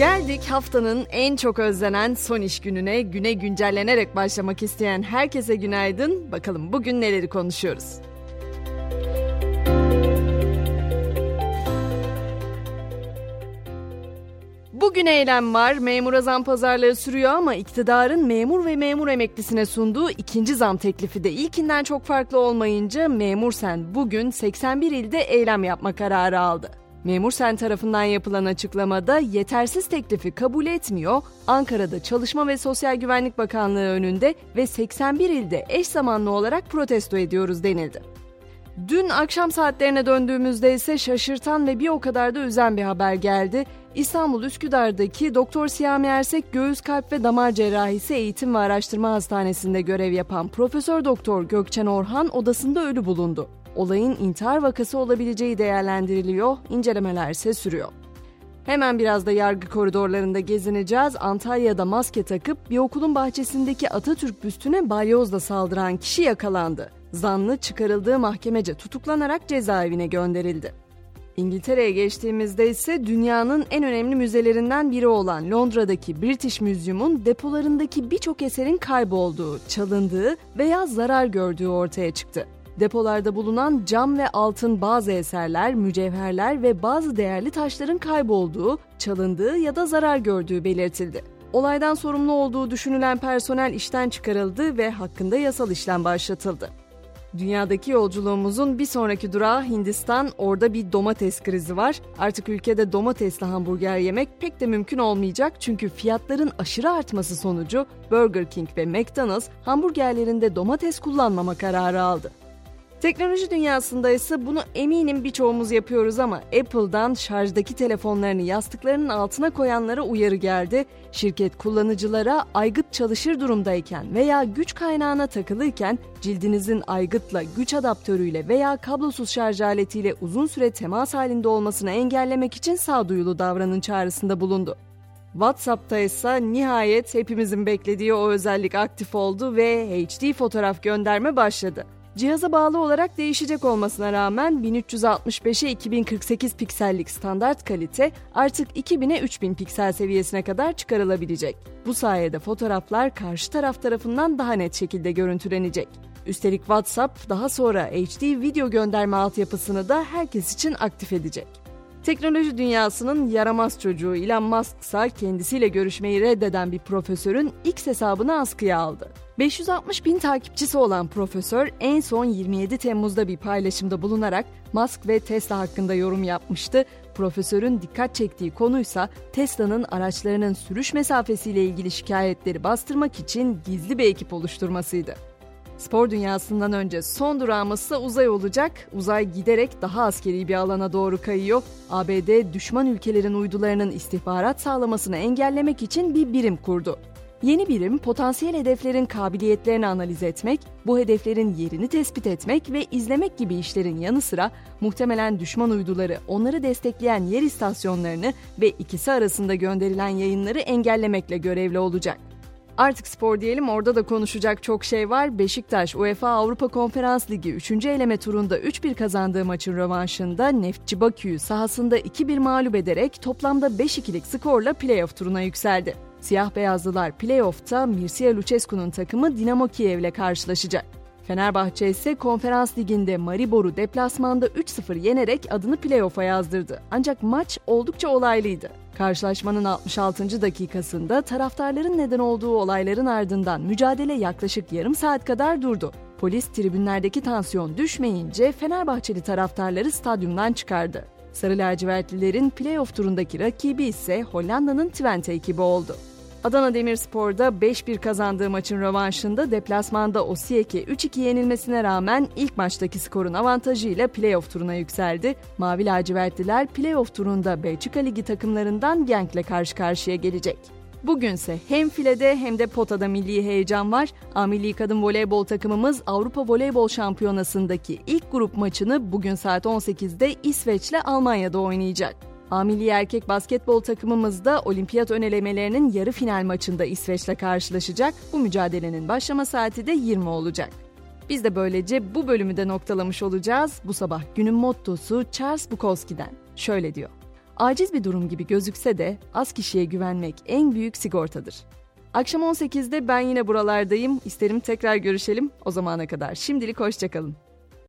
Geldik haftanın en çok özlenen son iş gününe, güne güncellenerek başlamak isteyen herkese günaydın. Bakalım bugün neleri konuşuyoruz? Bugün eylem var. Memura zam pazarlığı sürüyor ama iktidarın memur ve memur emeklisine sunduğu ikinci zam teklifi de ilkinden çok farklı olmayınca Memur Sen bugün 81 ilde eylem yapma kararı aldı. Memur Sen tarafından yapılan açıklamada yetersiz teklifi kabul etmiyor, Ankara'da Çalışma ve Sosyal Güvenlik Bakanlığı önünde ve 81 ilde eş zamanlı olarak protesto ediyoruz denildi. Dün akşam saatlerine döndüğümüzde ise şaşırtan ve bir o kadar da üzen bir haber geldi. İstanbul Üsküdar'daki Doktor Siyami Ersek Göğüs Kalp ve Damar Cerrahisi Eğitim ve Araştırma Hastanesi'nde görev yapan Profesör Doktor Gökçen Orhan odasında ölü bulundu. Olayın intihar vakası olabileceği değerlendiriliyor, incelemeler ise sürüyor. Hemen biraz da yargı koridorlarında gezineceğiz. Antalya'da maske takıp bir okulun bahçesindeki Atatürk büstüne balyozla saldıran kişi yakalandı. Zanlı çıkarıldığı mahkemece tutuklanarak cezaevine gönderildi. İngiltere'ye geçtiğimizde ise dünyanın en önemli müzelerinden biri olan Londra'daki British Museum'un depolarındaki birçok eserin kaybolduğu, çalındığı veya zarar gördüğü ortaya çıktı. Depolarda bulunan cam ve altın bazı eserler, mücevherler ve bazı değerli taşların kaybolduğu, çalındığı ya da zarar gördüğü belirtildi. Olaydan sorumlu olduğu düşünülen personel işten çıkarıldı ve hakkında yasal işlem başlatıldı. Dünyadaki yolculuğumuzun bir sonraki durağı Hindistan. Orada bir domates krizi var. Artık ülkede domatesli hamburger yemek pek de mümkün olmayacak çünkü fiyatların aşırı artması sonucu Burger King ve McDonald's hamburgerlerinde domates kullanmama kararı aldı. Teknoloji dünyasında ise bunu eminim birçoğumuz yapıyoruz ama Apple'dan şarjdaki telefonlarını yastıklarının altına koyanlara uyarı geldi. Şirket kullanıcılara aygıt çalışır durumdayken veya güç kaynağına takılıyken cildinizin aygıtla, güç adaptörüyle veya kablosuz şarj aletiyle uzun süre temas halinde olmasını engellemek için sağduyulu davranın çağrısında bulundu. WhatsApp'ta ise nihayet hepimizin beklediği o özellik aktif oldu ve HD fotoğraf gönderme başladı. Cihaza bağlı olarak değişecek olmasına rağmen 1365'e 2048 piksellik standart kalite artık 2000'e 3000 piksel seviyesine kadar çıkarılabilecek. Bu sayede fotoğraflar karşı taraf tarafından daha net şekilde görüntülenecek. Üstelik WhatsApp daha sonra HD video gönderme altyapısını da herkes için aktif edecek. Teknoloji dünyasının yaramaz çocuğu Elon Musk ise kendisiyle görüşmeyi reddeden bir profesörün X hesabını askıya aldı. 560 bin takipçisi olan profesör en son 27 Temmuz'da bir paylaşımda bulunarak Musk ve Tesla hakkında yorum yapmıştı. Profesörün dikkat çektiği konuysa Tesla'nın araçlarının sürüş mesafesiyle ilgili şikayetleri bastırmak için gizli bir ekip oluşturmasıydı. Spor dünyasından önce son durağımız ise uzay olacak. Uzay giderek daha askeri bir alana doğru kayıyor. ABD düşman ülkelerin uydularının istihbarat sağlamasını engellemek için bir birim kurdu. Yeni birim potansiyel hedeflerin kabiliyetlerini analiz etmek, bu hedeflerin yerini tespit etmek ve izlemek gibi işlerin yanı sıra muhtemelen düşman uyduları, onları destekleyen yer istasyonlarını ve ikisi arasında gönderilen yayınları engellemekle görevli olacak. Artık spor diyelim orada da konuşacak çok şey var. Beşiktaş UEFA Avrupa Konferans Ligi 3. eleme turunda 3-1 kazandığı maçın rövanşında Neftçi Bakü'yü sahasında 2-1 mağlup ederek toplamda 5-2'lik skorla playoff turuna yükseldi. Siyah beyazlılar playoff'ta Mircea Lucescu'nun takımı Dinamo Kiev ile karşılaşacak. Fenerbahçe ise Konferans Ligi'nde Maribor'u deplasmanda 3-0 yenerek adını playoff'a yazdırdı. Ancak maç oldukça olaylıydı. Karşılaşmanın 66. dakikasında taraftarların neden olduğu olayların ardından mücadele yaklaşık yarım saat kadar durdu. Polis tribünlerdeki tansiyon düşmeyince Fenerbahçeli taraftarları stadyumdan çıkardı. Sarı lacivertlilerin playoff turundaki rakibi ise Hollanda'nın Twente ekibi oldu. Adana Demirspor'da 5-1 kazandığı maçın rövanşında deplasmanda Osijek'e 3-2 yenilmesine rağmen ilk maçtaki skorun avantajıyla playoff turuna yükseldi. Mavi lacivertliler playoff turunda Belçika Ligi takımlarından Genk'le karşı karşıya gelecek. Bugünse hem filede hem de potada milli heyecan var. A milli kadın voleybol takımımız Avrupa Voleybol Şampiyonası'ndaki ilk grup maçını bugün saat 18'de İsveç'le Almanya'da oynayacak. A milli erkek basketbol takımımız da olimpiyat önelemelerinin yarı final maçında İsveç'le karşılaşacak. Bu mücadelenin başlama saati de 20 olacak. Biz de böylece bu bölümü de noktalamış olacağız. Bu sabah günün mottosu Charles Bukowski'den. Şöyle diyor. Aciz bir durum gibi gözükse de az kişiye güvenmek en büyük sigortadır. Akşam 18'de ben yine buralardayım. İsterim tekrar görüşelim. O zamana kadar şimdilik hoşçakalın.